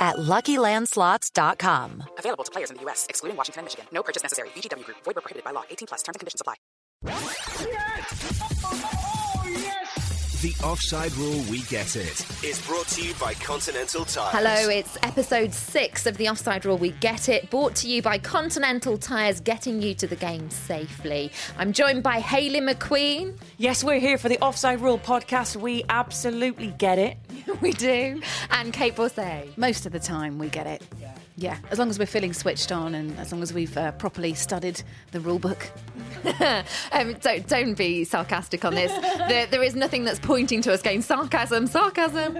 at LuckyLandSlots.com. Available to players in the U.S., excluding Washington and Michigan. No purchase necessary. VGW Group. Void where prohibited by law. 18 plus. Terms and conditions apply. The Offside Rule We Get It is brought to you by Continental Tires. Hello, it's episode six of the Offside Rule. We get it. Brought to you by Continental Tires, getting you to the game safely. I'm joined by Hayley McQueen. Yes, we're here for the Offside Rule podcast. We absolutely get it. we do. And Kait Borsay. Most of the time, we get it. Yeah. as long as we're feeling switched on and as long as we've uh, properly studied the rule book. um, don't, don't be sarcastic on this. there, there is nothing that's pointing to us going sarcasm, sarcasm.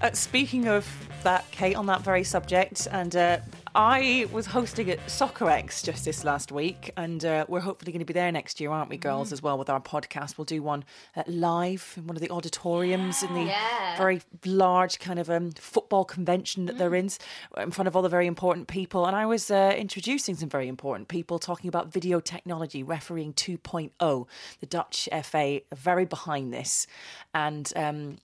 Uh, speaking of that, Kait, on that very subject, and uh, I was hosting at Soccerex just this last week, and uh, we're hopefully going to be there next year, aren't we, girls, Mm. as well, with our podcast. We'll do one uh, live in one of the auditoriums in the Yeah. very large kind of um, football convention that Mm. they're in, in front of all the very important people. And I was uh, introducing some very important people, talking about video technology, refereeing 2.0. The Dutch FA are very behind this. And um,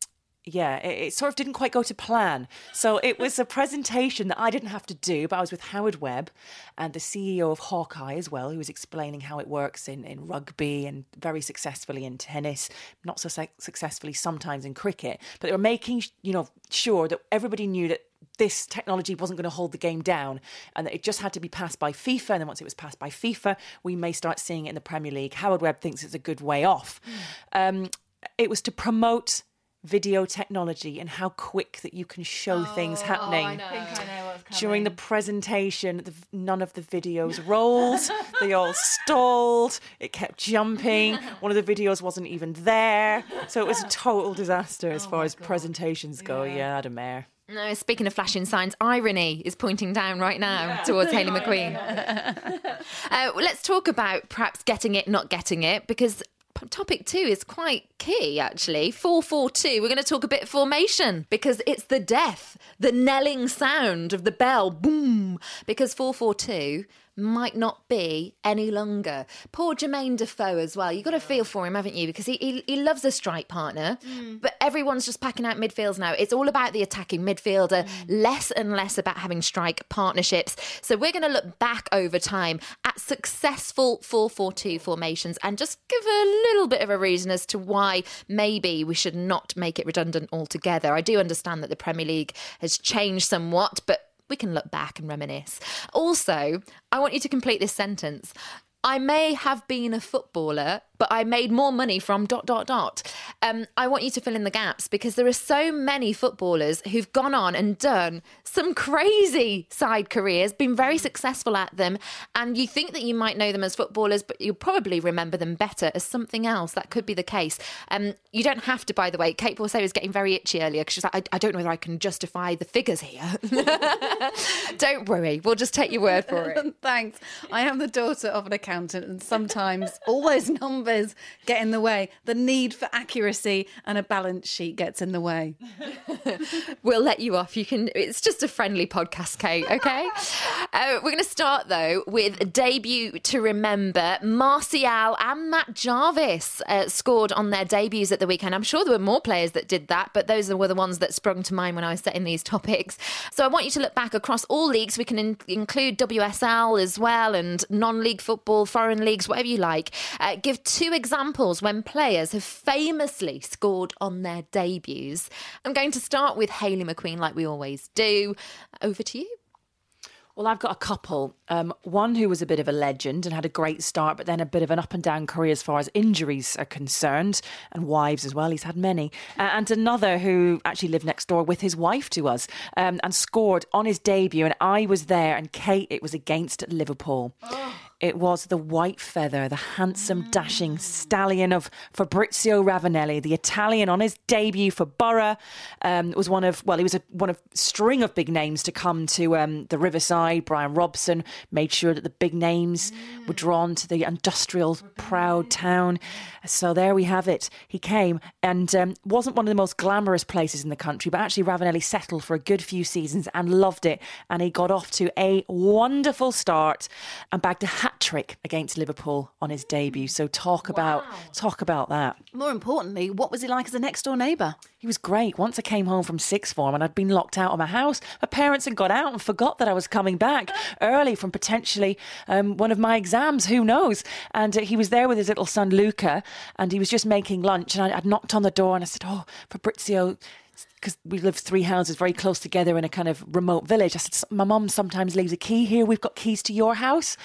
yeah, it, it sort of didn't quite go to plan. So it was a presentation that I didn't have to do, but I was with Howard Webb and the CEO of Hawkeye as well, who was explaining how it works in, in rugby and very successfully in tennis, not so suc- successfully sometimes in cricket. But they were making, you know, sure that everybody knew that this technology wasn't going to hold the game down and that it just had to be passed by FIFA. And then once it was passed by FIFA, we may start seeing it in the Premier League. Howard Webb thinks it's a good way off. Um, it was to promote video technology and how quick that you can show things happening. During the presentation, the, none of the videos rolled. they all stalled. It kept jumping. One of the videos wasn't even there. So it was a total disaster as far as presentations go. Yeah, I had a mare. No, speaking of flashing signs, irony is pointing down right now towards Hayley McQueen. uh, let's talk about perhaps getting it, not getting it, because p- topic two is quite key actually. 442, we're going to talk a bit formation because it's the death, the knelling sound of the bell, boom, because 442 might not be any longer. Poor Jermaine Defoe as well. You've got to feel for him, haven't you? Because he, he, he loves a strike partner, mm. but everyone's just packing out midfields now. It's all about the attacking midfielder, mm. less and less about having strike partnerships. So we're going to look back over time at successful 4-4-2 formations and just give a little bit of a reason as to why maybe we should not make it redundant altogether. I do understand that the Premier League has changed somewhat, but we can look back and reminisce. Also, I want you to complete this sentence. I may have been a footballer, but I made more money from dot dot dot. Um, I want you to fill in the gaps because there are so many footballers who've gone on and done some crazy side careers, been very successful at them, and you think that you might know them as footballers, but you'll probably remember them better as something else. That could be the case. Um, you don't have to, by the way. Kait Borsay was getting very itchy earlier because she's like, I, I don't know whether I can justify the figures here. don't worry, we'll just take your word for it. Thanks. I am the daughter of an accountant, and sometimes all those numbers get in the way. The need for accuracy and a balance sheet gets in the way. we'll let you off. You can. It's just a friendly podcast, Kait. Okay. uh, we're going to start though with a debut to remember. Martial and Matt Jarvis uh, scored on their debuts at the weekend. I'm sure there were more players that did that, but those were the ones that sprung to mind when I was setting these topics. So I want you to look back across all leagues. We can in- include WSL as well and non-league football, foreign leagues, whatever you like. Uh, give two examples when players have famously scored on their debuts. I'm going to start with Hayley McQueen, like we always do. Over to you. Well, I've got a couple. Um, one who was a bit of a legend and had a great start, but then a bit of an up and down career as far as injuries are concerned, and wives as well. He's had many. Uh, and another who actually lived next door with his wife to us um, and scored on his debut. And I was there, and Kait, it was against Liverpool. Oh. It was the white feather, the handsome, dashing stallion of Fabrizio Ravanelli, the Italian on his debut for Boro. Um, was one of well, he was a, one of string of big names to come to um, the Riverside. Brian Robson made sure that the big names were drawn to the industrial, proud town. So there we have it. He came and um, wasn't one of the most glamorous places in the country, but actually Ravanelli settled for a good few seasons and loved it. And he got off to a wonderful start and bagged a hat trick against Liverpool on his debut. So talk wow. about talk about that. More importantly, what was he like as a next door neighbour? He was great. Once I came home from sixth form and I'd been locked out of my house, my parents had got out and forgot that I was coming back early from potentially um, one of my exams. Who knows? And uh, he was there with his little son Luca, and he was just making lunch. And I, would knocked on the door and I said, "Oh, Fabrizio." Because we live three houses very close together in a kind of remote village. I said, My mum sometimes leaves a key here. We've got keys to your house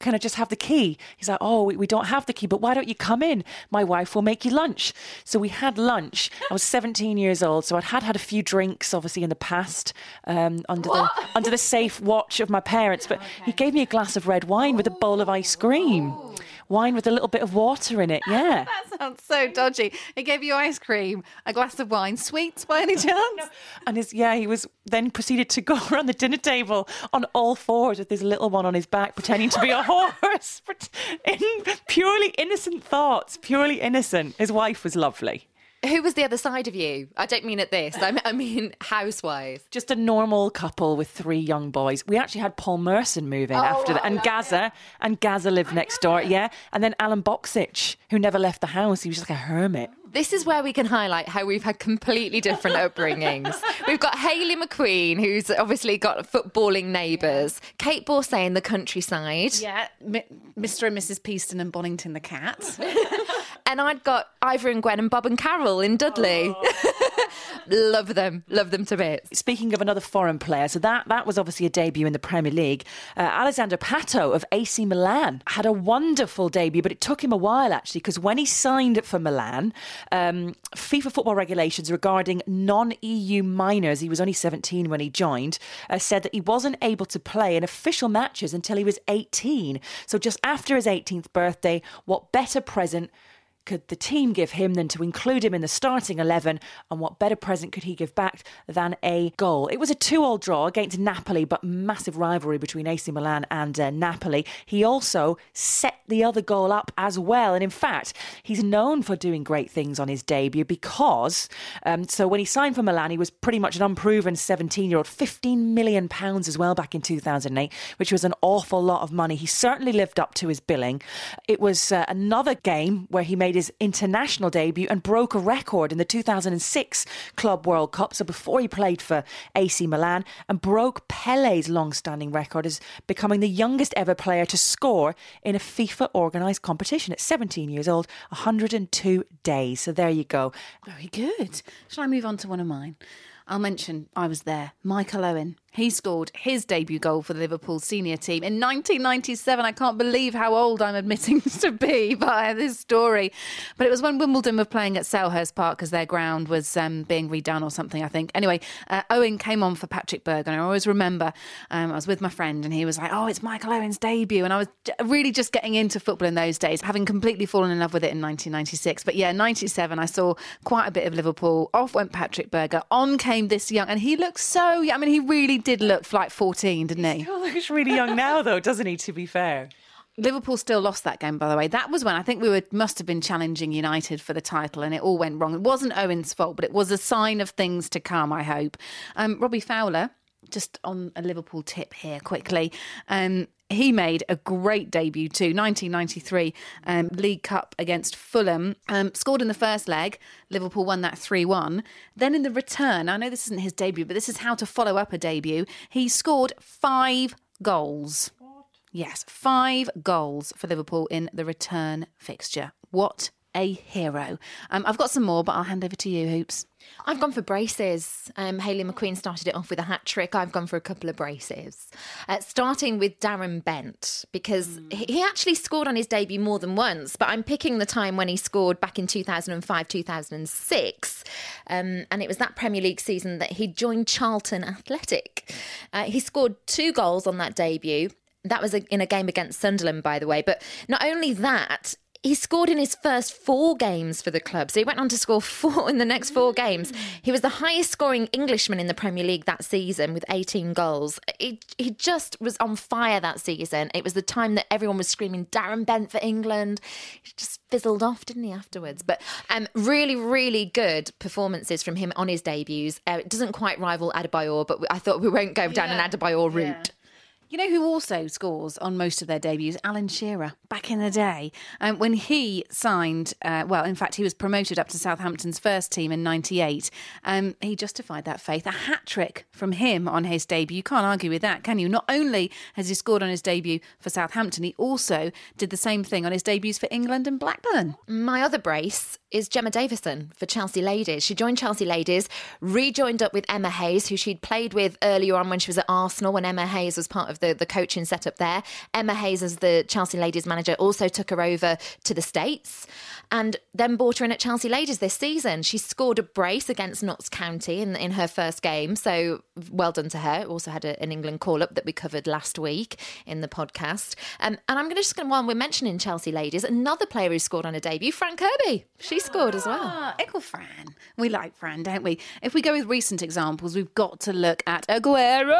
can I just have the key? He's like, oh, we, we don't have the key, but why don't you come in? My wife will make you lunch. So we had lunch. I was 17 years old, so I'd had had a few drinks, obviously in the past, um, under what? the under the safe watch of my parents. But okay. he gave me a glass of red wine with a bowl of ice cream. Oh wine with a little bit of water in it. Yeah. that sounds so dodgy. He gave you ice cream, a glass of wine, sweets by any chance? no. And his yeah, he was then proceeded to go around the dinner table on all fours with this little one on his back, pretending to be a horse. in purely innocent thoughts, purely innocent. His wife was lovely. Who was the other side of you? I don't mean at this. I mean housewife. Just a normal couple with three young boys. We actually had Paul Merson move in oh, after that, and Gazza, and Gazza lived next door. Yeah, and then Alan Boksic, who never left the house. He was just like a hermit. This is where we can highlight how we've had completely different upbringings. We've got Hayley McQueen, who's obviously got footballing neighbours. Kait Borsay in the countryside. Yeah, Mr. and Mrs. Peaston and Bonington the cat. and I'd got Ivor and Gwen and Bob and Carol in Dudley. Love them, love them to bits. Speaking of another foreign player, so that that was obviously a debut in the Premier League. Uh, Alexandre Pato of AC Milan had a wonderful debut, but it took him a while actually because when he signed for Milan, um, FIFA football regulations regarding non-EU minors, he was only 17 when he joined, uh, said that he wasn't able to play in official matches until he was 18. So just after his 18th birthday, what better present? Could the team give him than to include him in the starting 11? And what better present could he give back than a goal? It was a 2 all draw against Napoli, but massive rivalry between AC Milan and uh, Napoli. He also set the other goal up as well. And in fact, he's known for doing great things on his debut because, um, so when he signed for Milan, he was pretty much an unproven 17 year old, £15 million as well back in 2008, which was an awful lot of money. He certainly lived up to his billing. It was uh, another game where he made made his international debut and broke a record in the 2006 Club World Cup. So before he played for AC Milan and broke Pele's long standing record as becoming the youngest ever player to score in a FIFA organised competition at 17 years old, 102 days. So there you go. Very good. Shall I move on to one of mine? I'll mention I was there. Michael Owen. He scored his debut goal for the Liverpool senior team in 1997. I can't believe how old I'm admitting to be by this story. But it was when Wimbledon were playing at Selhurst Park because their ground was um, being redone or something, I think. Anyway, uh, Owen came on for Patrick Berg. And I always remember um, I was with my friend and he was like, oh, it's Michael Owen's debut. And I was really just getting into football in those days, having completely fallen in love with it in 1996. But yeah, 97, I saw quite a bit of Liverpool. Off went Patrick Berger. On came this young, and he looks so, I mean, he really did look like 14, didn't he? He still looks really young now, though, doesn't he, to be fair? Liverpool still lost that game, by the way. That was when I think we were must have been challenging United for the title, and it all went wrong. It wasn't Owen's fault, but it was a sign of things to come. I hope. Um, Robbie Fowler, just on a Liverpool tip here quickly. Um, he made a great debut too, 1993 um, League Cup against Fulham. Um, scored in the first leg. Liverpool won that 3 1. Then in the return, I know this isn't his debut, but this is how to follow up a debut. He scored five goals. What? Yes, five goals for Liverpool in the return fixture. What a hero. Um, I've got some more, but I'll hand over to you, Hoops. I've gone for braces. Um, Hayley McQueen started it off with a hat trick. I've gone for a couple of braces. Uh, starting with Darren Bent, because he, he actually scored on his debut more than once, but I'm picking the time when he scored back in 2005 2006. Um, and it was that Premier League season that he joined Charlton Athletic. Uh, he scored two goals on that debut. That was a, in a game against Sunderland, by the way. But not only that, he scored in his first four games for the club. So he went on to score four in the next four games. He was the highest scoring Englishman in the Premier League that season with 18 goals. He, he just was on fire that season. It was the time that everyone was screaming Darren Bent for England. He just fizzled off, didn't he, afterwards? But um, really, really good performances from him on his debuts. Uh, it doesn't quite rival Adebayor, but I thought we won't go down an Adebayor route. You know who also scores on most of their debuts? Alan Shearer, back in the day. Um, when he signed, uh, well, in fact, he was promoted up to Southampton's first team in 98. Um, he justified that faith. A hat trick from him on his debut. You can't argue with that, can you? Not only has he scored on his debut for Southampton, he also did the same thing on his debuts for England and Blackburn. My other brace is Gemma Davison for Chelsea Ladies. She joined Chelsea Ladies, rejoined up with Emma Hayes, who she'd played with earlier on when she was at Arsenal, when Emma Hayes was part of the, the coaching setup there. Emma Hayes, as the Chelsea Ladies manager, also took her over to the States and then brought her in at Chelsea Ladies this season. She scored a brace against Notts County in, in her first game, so well done to her. Also had a, an England call up that we covered last week in the podcast. Um, and I'm going to just, while we're mentioning Chelsea Ladies, another player who scored on a debut, Fran Kirby. She scored as well. Ah, Ickle Fran. We like Fran, don't we? If we go with recent examples, we've got to look at Aguero,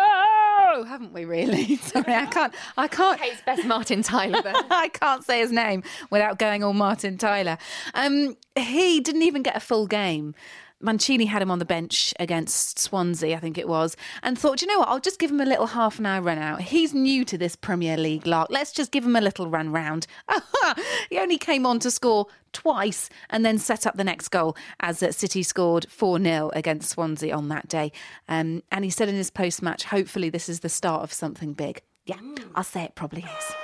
haven't we? Really? Sorry, I can't. I can't. Kait's best Martin Tyler. I can't say his name without going all Martin Tyler. Um, he didn't even get a full game. Mancini had him on the bench against Swansea, I think it was, and thought, you know what, I'll just give him a little half an hour run out. He's new to this Premier League lark. Let's just give him a little run round. he only came on to score twice and then set up the next goal as uh, City scored 4 0 against Swansea on that day. Um, and he said in his post match, hopefully, this is the start of something big. Yeah, I'll say it probably is.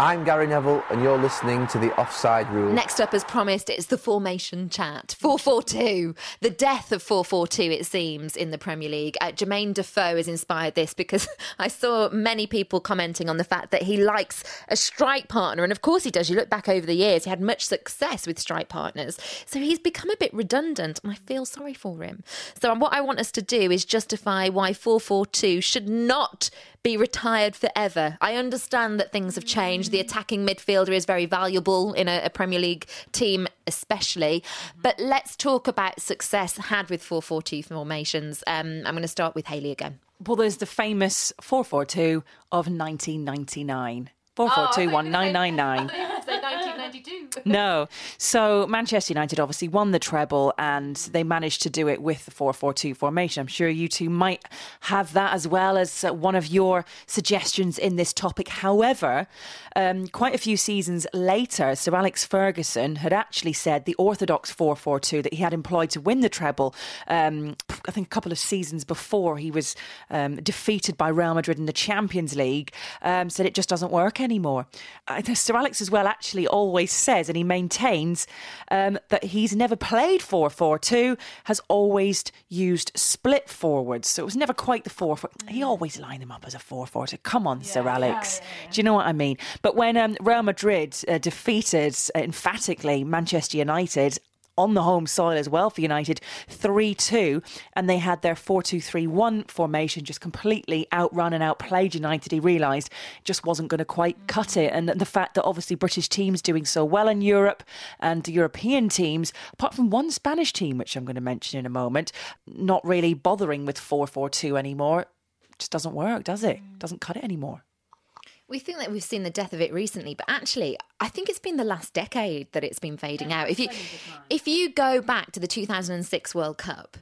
I'm Gary Neville, and you're listening to the Offside Rule. Next up, as promised, it's the formation chat. 442. The death of 442, it seems, in the Premier League. Uh, Jermaine Defoe has inspired this because I saw many people commenting on the fact that he likes a strike partner. And of course he does. You look back over the years, he had much success with strike partners. So he's become a bit redundant, and I feel sorry for him. So, what I want us to do is justify why 442 should not be retired forever. I understand that things have changed. The attacking midfielder is very valuable in a, a Premier League team, especially. But let's talk about success had with 442 formations. Um, I'm going to start with Hayley again. Well, there's the famous 442 of 1999. 442 1999. No. So Manchester United obviously won the treble and they managed to do it with the 442 formation. I'm sure you two might have that as well as uh, one of your suggestions in this topic. However, um, quite a few seasons later, Sir Alex Ferguson had actually said the orthodox 442 that he had employed to win the treble, um, I think a couple of seasons before he was um, defeated by Real Madrid in the Champions League, um, said it just doesn't work anymore. Uh, Sir Alex as well actually always says, and he maintains um, that he's never played 4 4 2, has always used split forwards. So it was never quite the 4 4. He always lined them up as a 4 4 2. Come on, Sir Alex. Do you know what I mean? But when um, Real Madrid uh, defeated uh, emphatically Manchester United, on the home soil as well for United 3 2. And they had their 4 2 3 1 formation just completely outrun and outplayed United. He realised just wasn't going to quite cut it. And the fact that obviously British teams doing so well in Europe and European teams, apart from one Spanish team, which I'm going to mention in a moment, not really bothering with 4 4 2 anymore, just doesn't work, does it? Doesn't cut it anymore. We think that we've seen the death of it recently, but actually, I think it's been the last decade that it's been fading out. If you if you go back to the 2006 World Cup,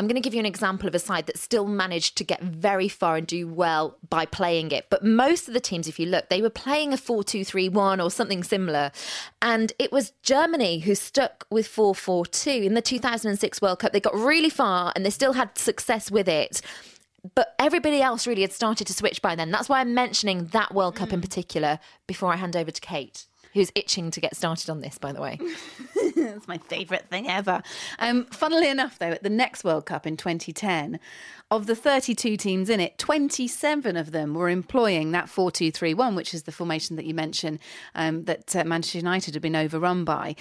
I'm going to give you an example of a side that still managed to get very far and do well by playing it. But most of the teams, if you look, they were playing a 4 2 3 1 or something similar. And it was Germany who stuck with 4 4 2 in the 2006 World Cup. They got really far and they still had success with it. But everybody else really had started to switch by then. That's why I'm mentioning that World Cup in particular before I hand over to Kait, who's itching to get started on this, by the way. It's my favourite thing ever. Um, funnily enough, though, at the next World Cup in 2010, of the 32 teams in it, 27 of them were employing that 4 2 3 1, which is the formation that you mentioned um, that uh, Manchester United had been overrun by.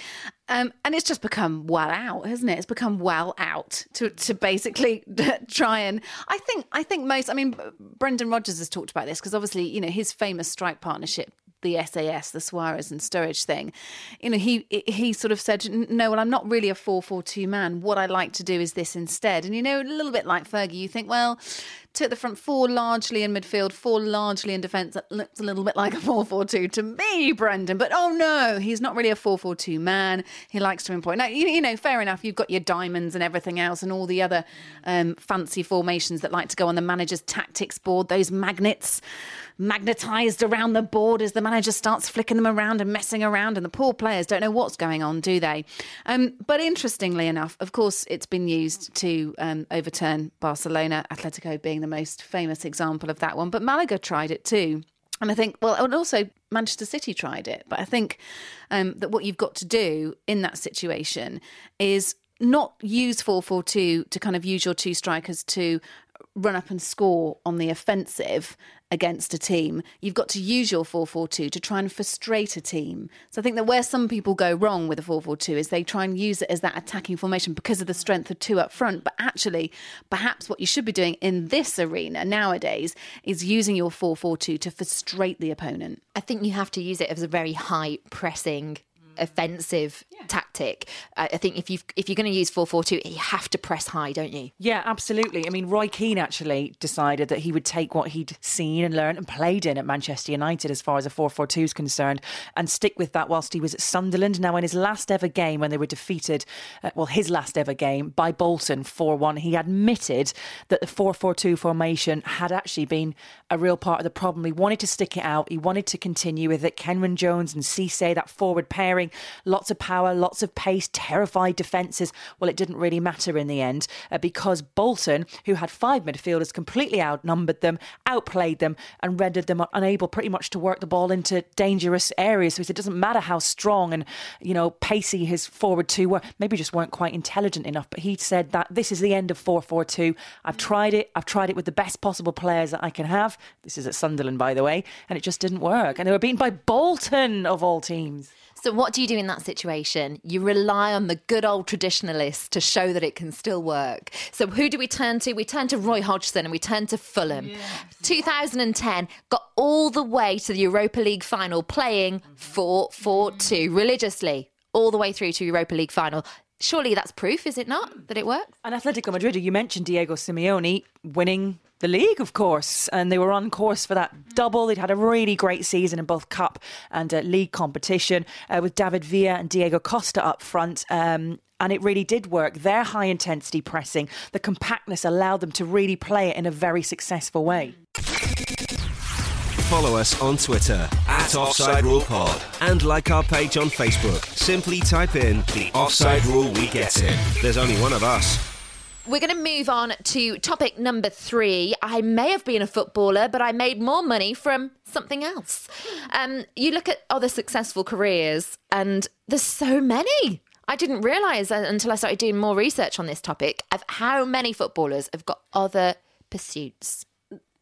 Um, and it's just become well out, hasn't it? It's become well out to, to basically try and. I think I think most. I mean, Brendan Rodgers has talked about this because obviously, you know, his famous strike partnership the SAS, the Suarez and Sturridge thing, you know, he he sort of said, "No, well, I'm not really a four-four-two man. What I like to do is this instead." And you know, a little bit like Fergie, you think, well, took the front four largely in midfield, four largely in defence. That looks a little bit like a 4 4 2 to me, Brendan. But oh no, he's not really a 4 4 2 man. He likes to employ. Now, you, you, know, fair enough. You've got your diamonds and everything else and all the other um, fancy formations that like to go on the manager's tactics board, those magnets magnetized around the board as the manager starts flicking them around and messing around, and the poor players don't know what's going on, do they? Um, but interestingly enough, of course, it's been used to um, overturn Barcelona, Atletico being the most famous example of that one. But Malaga tried it too. And I think, well, and also Manchester City tried it. But I think um, that what you've got to do in that situation is not use 4 4 2 to kind of use your two strikers to run up and score on the offensive against a team. You've got to use your 4-4-2 to try and frustrate a team. So I think that where some people go wrong with a 4-4-2 is they try and use it as that attacking formation because of the strength of two up front. But actually, perhaps what you should be doing in this arena nowadays is using your 4-4-2 to frustrate the opponent. I think you have to use it as a very high pressing offensive yeah. tactic. I, I think if you if you're going to use four four two, you have to press high, don't you? Yeah, absolutely. I mean, Roy Keane actually decided that he would take what he'd seen and learned and played in at Manchester United as far as a four four two is concerned, and stick with that whilst he was at Sunderland. Now, in his last ever game, when they were defeated, uh, well, his last ever game by Bolton four one, he admitted that the four four two formation had actually been a real part of the problem. He wanted to stick it out. He wanted to continue with it. Kenwyne Jones and Cisse, that forward pairing lots of power, lots of pace, terrified defences. Well, it didn't really matter in the end uh, because Bolton, who had five midfielders, completely outnumbered them, outplayed them, and rendered them unable pretty much to work the ball into dangerous areas. So it doesn't matter how strong and you know pacey his forward two were, maybe just weren't quite intelligent enough. But he said that this is the end of four four two. I've tried it. I've tried it with the best possible players that I can have. This is at Sunderland, by the way, and it just didn't work. And they were beaten by Bolton of all teams. So, what do you do in that situation? You rely on the good old traditionalists to show that it can still work. So, who do we turn to? We turn to Roy Hodgson and we turn to Fulham. 2010 got all the way to the Europa League final playing 4 4 2 religiously, all the way through to Europa League final. Surely that's proof, is it not, that it works? And Atletico Madrid, you mentioned Diego Simeone winning the league, of course, and they were on course for that double. They'd had a really great season in both cup and uh, league competition uh, with David Villa and Diego Costa up front. Um, and it really did work. Their high intensity pressing, the compactness allowed them to really play it in a very successful way. Follow us on Twitter at Offside Rule Pod and like our page on Facebook. Simply type in the Offside Rule We Get It. There's only one of us. We're going to move on to topic number three. I may have been a footballer, but I made more money from something else. Um, you look at other successful careers, and there's so many. I didn't realise until I started doing more research on this topic of how many footballers have got other pursuits.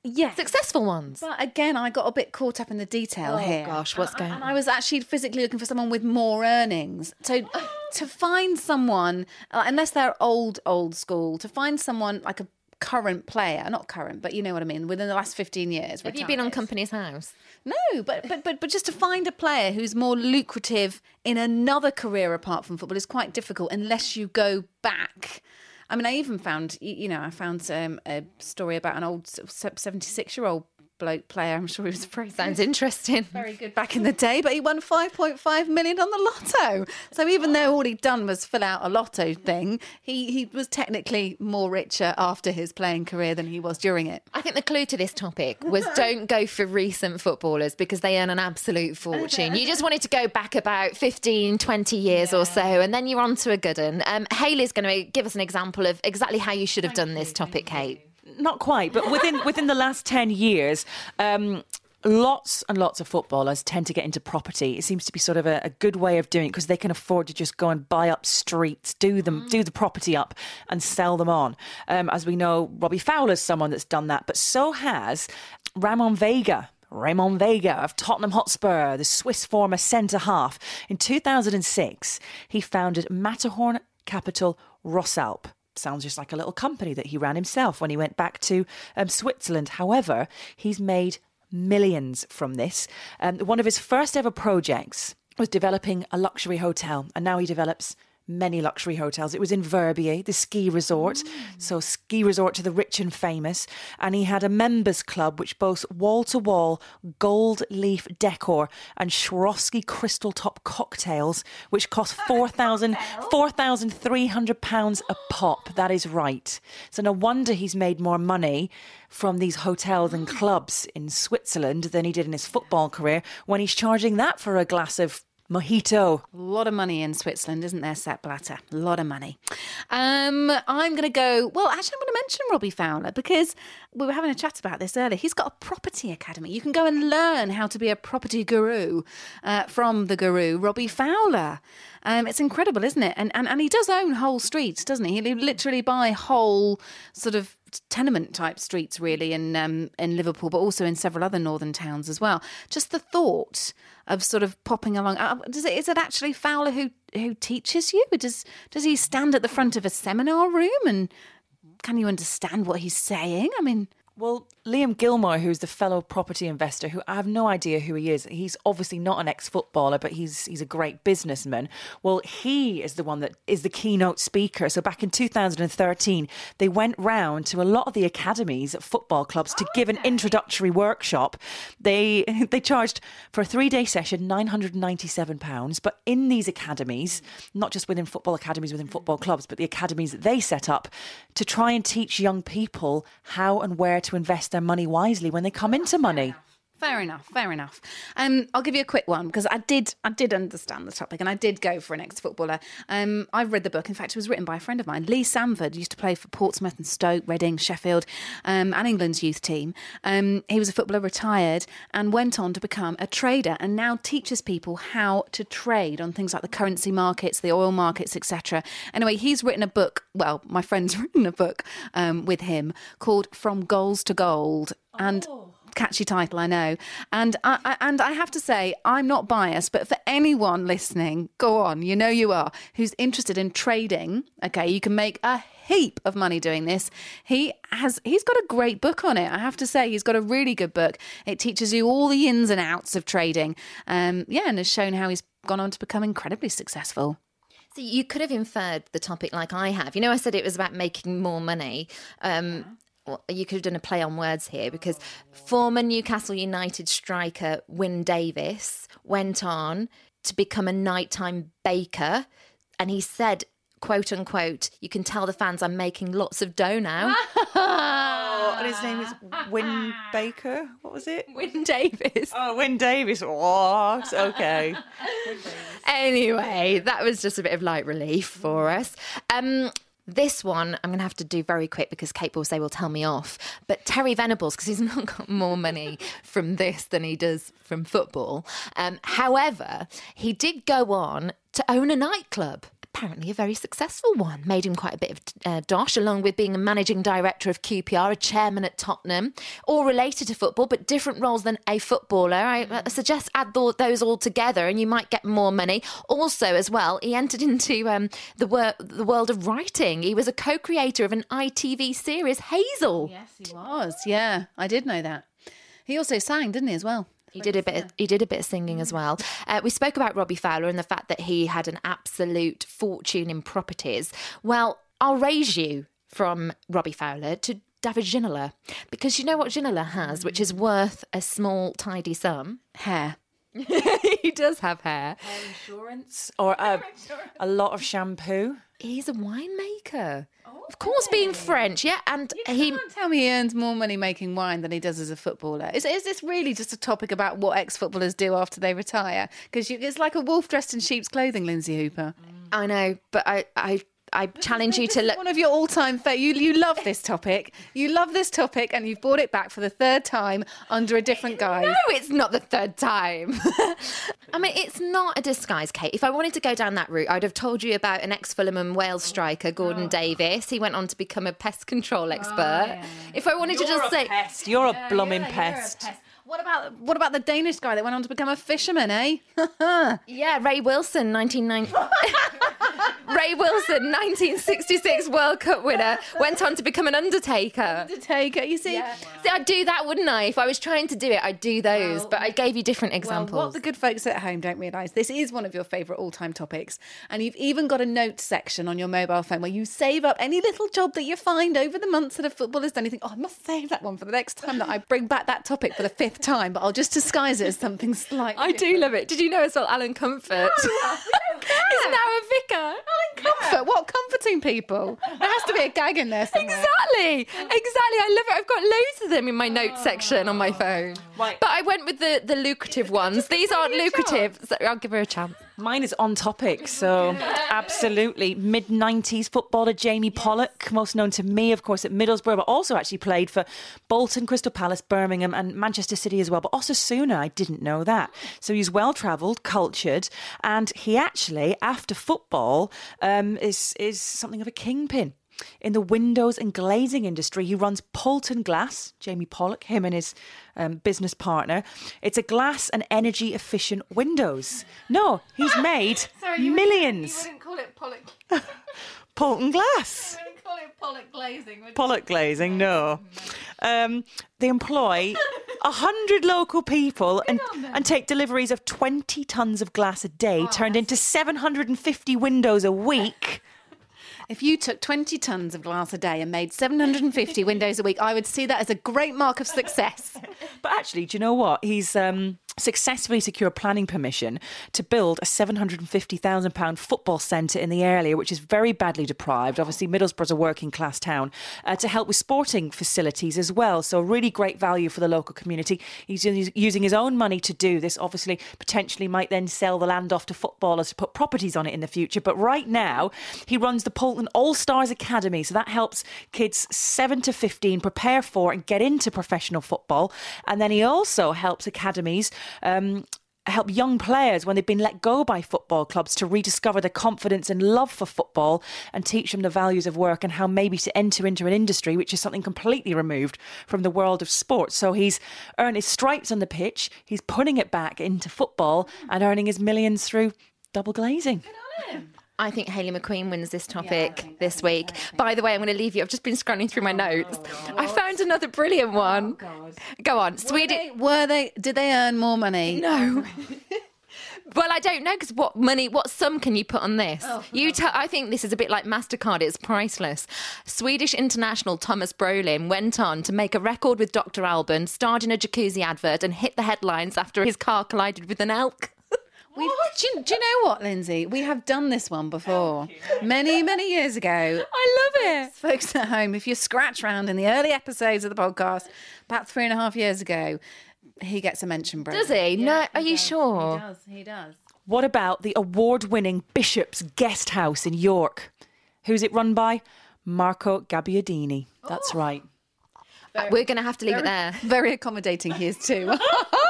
Yeah. Successful ones. But again, I got a bit caught up in the detail here. oh, here. gosh, what's going on? And I was actually physically looking for someone with more earnings. So to find someone, uh, unless they're old, old school, to find someone like a current player, not current, but you know what I mean, within the last 15 years. Have you been on Companies House? No, but, but but but just to find a player who's more lucrative in another career apart from football is quite difficult unless you go back. I mean, I even found, you know, I found um, a story about an old 76 year old bloke player. I'm sure he was very Sounds interesting. very good back in the day, but he won 5.5 million on the lotto. So even though all he'd done was fill out a lotto thing, he, he was technically more richer after his playing career than he was during it. I think the clue to this topic was don't go for recent footballers because they earn an absolute fortune. You just wanted to go back about 15, 20 years or so, and then you're on to a good one. Um, Hayley's going to give us an example of exactly how you should have done this topic, Kait. Not quite, but within within the last ten years. Um, Lots and lots of footballers tend to get into property. It seems to be sort of a, a good way of doing it because they can afford to just go and buy up streets, do them, do the property up, and sell them on. Um, as we know, Robbie Fowler's someone that's done that, but so has Ramon Vega. Raymond Vega of Tottenham Hotspur, the Swiss former centre half. In 2006, he founded Matterhorn Capital Rossalp. Sounds just like a little company that he ran himself when he went back to um, Switzerland. However, he's made millions from this. Um, one of his first ever projects was developing a luxury hotel, and now he develops many luxury hotels. It was in Verbier, the ski resort, mm. so ski resort to the rich and famous. And he had a members club which boasts wall to wall gold leaf decor and Swarovski crystal top cocktails, which cost 4,000 4,300 pounds a pop. That is right. So no wonder he's made more money from these hotels and mm. clubs in Switzerland than he did in his football career when he's charging that for a glass of mojito. A lot of money in Switzerland, isn't there, Sepp Blatter? A lot of money. Um, I'm going to go, well, actually, I'm going to mention Robbie Fowler because we were having a chat about this earlier. He's got a property academy. You can go and learn how to be a property guru uh, from the guru, Robbie Fowler. Um, it's incredible, isn't it? And, and and he does own whole streets, doesn't he? He literally buy whole sort of tenement type streets, really, in um, in Liverpool, but also in several other northern towns as well. Just the thought of sort of popping along. Uh, does it, is it actually Fowler who who teaches you? Does does he stand at the front of a seminar room and can you understand what he's saying? I mean, Well, Liam Gilmore, who's the fellow property investor, who I have no idea who he is. He's obviously not an ex-footballer, but he's he's a great businessman. Well, he is the one that is the keynote speaker. So back in 2013, they went round to a lot of the academies at football clubs to give an introductory workshop. They they charged for a three-day session 997 pounds, but in these academies, not just within football academies within football clubs, but the academies that they set up to try and teach young people how and where to invest their money wisely when they come into money. Fair enough, fair enough. Um, I'll give you a quick one because I did, I did understand the topic, and I did go for an ex-footballer. Um, I've read the book. In fact, it was written by a friend of mine, Lee Sandford. Used to play for Portsmouth and Stoke, Reading, Sheffield, um, and England's youth team. Um, he was a footballer, retired, and went on to become a trader, and now teaches people how to trade on things like the currency markets, the oil markets, etc. Anyway, he's written a book. Well, my friend's written a book um, with him called "From Goals to Gold," and catchy title, I know. And I, I, and I have to say, I'm not biased, but for anyone listening, go on, you know you are, who's interested in trading, okay, you can make a heap of money doing this. He has he's got a great book on it. I have to say, he's got a really good book. It teaches you all the ins and outs of trading. Um, yeah, and has shown how he's gone on to become incredibly successful. So you could have inferred the topic like I have. You know, I said it was about making more money. Um, well, you could have done a play on words here because former Newcastle United striker Wyn Davies went on to become a nighttime baker, and he said, "quote unquote," you can tell the fans I'm making lots of dough now. Oh, and his name is Win Baker. What was it? Wyn Davies. Oh, Win Davis. What? Okay. anyway, that was just a bit of light relief for us. Um, this one I'm going to have to do very quick because Kait will say will tell me off. But Terry Venables, because he's not got more money from this than he does from football. Um, however, he did go on to own a nightclub. Apparently, a very successful one. Made him quite a bit of uh, dosh, along with being a managing director of QPR, a chairman at Tottenham, all related to football, but different roles than a footballer. I uh, suggest add tho- those all together, and you might get more money. Also, as well, he entered into um, the wor- the world of writing. He was a co-creator of an ITV series, Hazell. Yes, he was. Yeah, I did know that. He also sang, didn't he, as well? He did a bit. Of, he did a bit of singing as well. Uh, we spoke about Robbie Fowler and the fact that he had an absolute fortune in properties. Well, I'll raise you from Robbie Fowler to David Ginola because you know what Ginola has, which is worth a small, tidy sum? Hair. he does have hair. Hair Insurance or uh, a lot of shampoo. He's a winemaker. Of course, being French, yeah. And he. Can't tell me he earns more money making wine than he does as a footballer. Is, is this really just a topic about what ex-footballers do after they retire? Because it's like a wolf dressed in sheep's clothing, Lynsey Hooper. I know, but I, I, I challenge you to look. One of your all-time fa- you you love this topic. You love this topic, and you've brought it back for the third time under a different guise. No, it's not the third time. I mean, it's not a disguise, Kait. If I wanted to go down that route, I'd have told you about an ex Fulham and Wales striker, Gordon Davies. He went on to become a pest control expert. If I wanted to just say, Pest. You're a blooming pest. What about what about the Danish guy that went on to become a fisherman, eh? yeah, Ray Wilson, 1990. Ray Wilson, 1966 World Cup winner, went on to become an undertaker. Undertaker, you see. See, I'd do that, wouldn't I? If I was trying to do it, I'd do those. but I gave you different Well, examples. what the good folks at home don't realise, this is one of your favourite all time topics. And you've even got a note section on your mobile phone where you save up any little job that you find over the months that a footballer's done. You think, oh, I must save that one for the next time that I bring back that topic for the fifth time, but I'll just disguise it as something slightly. I do love it. Did you know as well, Alan Comfort is now a vicar? Oh, comfort? What comforting people? There has to be a gag in there somewhere. Exactly, exactly. I love it. I've got loads of them in my notes section on my phone. Right. But I went with the, the lucrative ones. These aren't lucrative. So I'll give her a chance. Mine is on topic, so absolutely. Mid 90s footballer Jamie Pollock, most known to me, of course, at Middlesbrough, but also actually played for Bolton, Crystal Palace, Birmingham, and Manchester City as well. But Osasuna, I didn't know that. So he's well travelled, cultured, and he actually, after football, um, is, is something of a kingpin. In the windows and glazing industry, he runs Polton Glass, Jamie Pollock, him and his um, business partner. It's a glass and energy efficient windows. No, he's made millions. wouldn't call it Pollock. Polton Glass. wouldn't call it Pollock glazing. would you? Glazing, no. Um, they employ a hundred local people and, and take deliveries of 20 tons of glass a day, turned into 750 windows a week. If you took 20 tons of glass a day and made 750 windows a week, I would see that as a great mark of success. But actually, do you know what? He's um, successfully secure planning permission to build a £750,000 football centre in the area, which is very badly deprived. Obviously, Middlesbrough's a working class town, uh, to help with sporting facilities as well. So, a really great value for the local community. He's using his own money to do this. Obviously, potentially might then sell the land off to footballers to put properties on it in the future. But right now, he runs the Polton All Stars Academy. So, that helps kids 7 to 15 prepare for and get into professional football. And then he also helps academies. Um, help young players when they've been let go by football clubs to rediscover their confidence and love for football and teach them the values of work and how maybe to enter into an industry which is something completely removed from the world of sport. So he's earned his stripes on the pitch, he's putting it back into football and earning his millions through double glazing. I think Hayley McQueen wins this topic this week. By the way, I'm going to leave you. I've just been scrolling through my oh, notes. I found another brilliant oh, one. Go on, Were Sweden. they, were they? Did they earn more money? No. Well, I don't know because what money, what sum can you put on this? Oh. you, tell. I think this is a bit like Mastercard. It's priceless. Swedish international Tomas Brolin went on to make a record with Dr. Alban, starred in a jacuzzi advert, and hit the headlines after his car collided with an elk. We've, do, you, do you know what, Lynsey? We have done this one before. Many, many years ago. I love it. Folks at home, if you scratch round in the early episodes of the podcast, about three and a half years ago, he gets a mention, Brett. Does he? no, are you sure? He does. He does. What about the award winning Bishop's Guest House in York? Who's it run by? Marco Gabbiadini. That's oh. right. We're going to have to leave it there. Very accommodating he is too.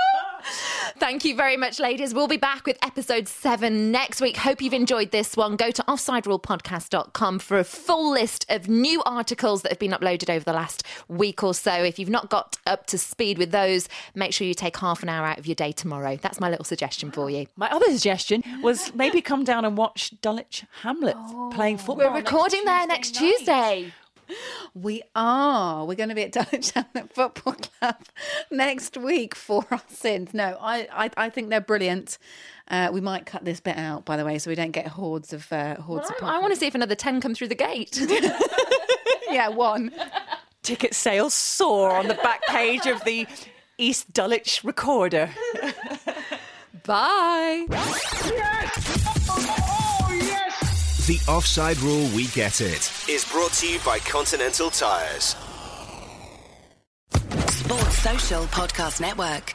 Thank you very much, ladies. We'll be back with episode seven next week. Hope you've enjoyed this one. Go to offsiderulepodcast.com for a full list of new articles that have been uploaded over the last week or so. If you've not got up to speed with those, make sure you take half an hour out of your day tomorrow. That's my little suggestion for you. My other suggestion was maybe come down and watch Dulwich Hamlet oh. playing football. We're recording there next Tuesday. We are. We're going to be at Dulwich Hamlet Football Club next week for our sins. No, I, I, I think they're brilliant. Uh, we might cut this bit out, by the way, so we don't get hordes of uh, hordes of. I want to see if another 10 come through the gate. yeah, one. Ticket sales soar on the back page of the East Dulwich Recorder. Bye. The Offside Rule We Get It is brought to you by Continental Tires. Sports Social Podcast Network.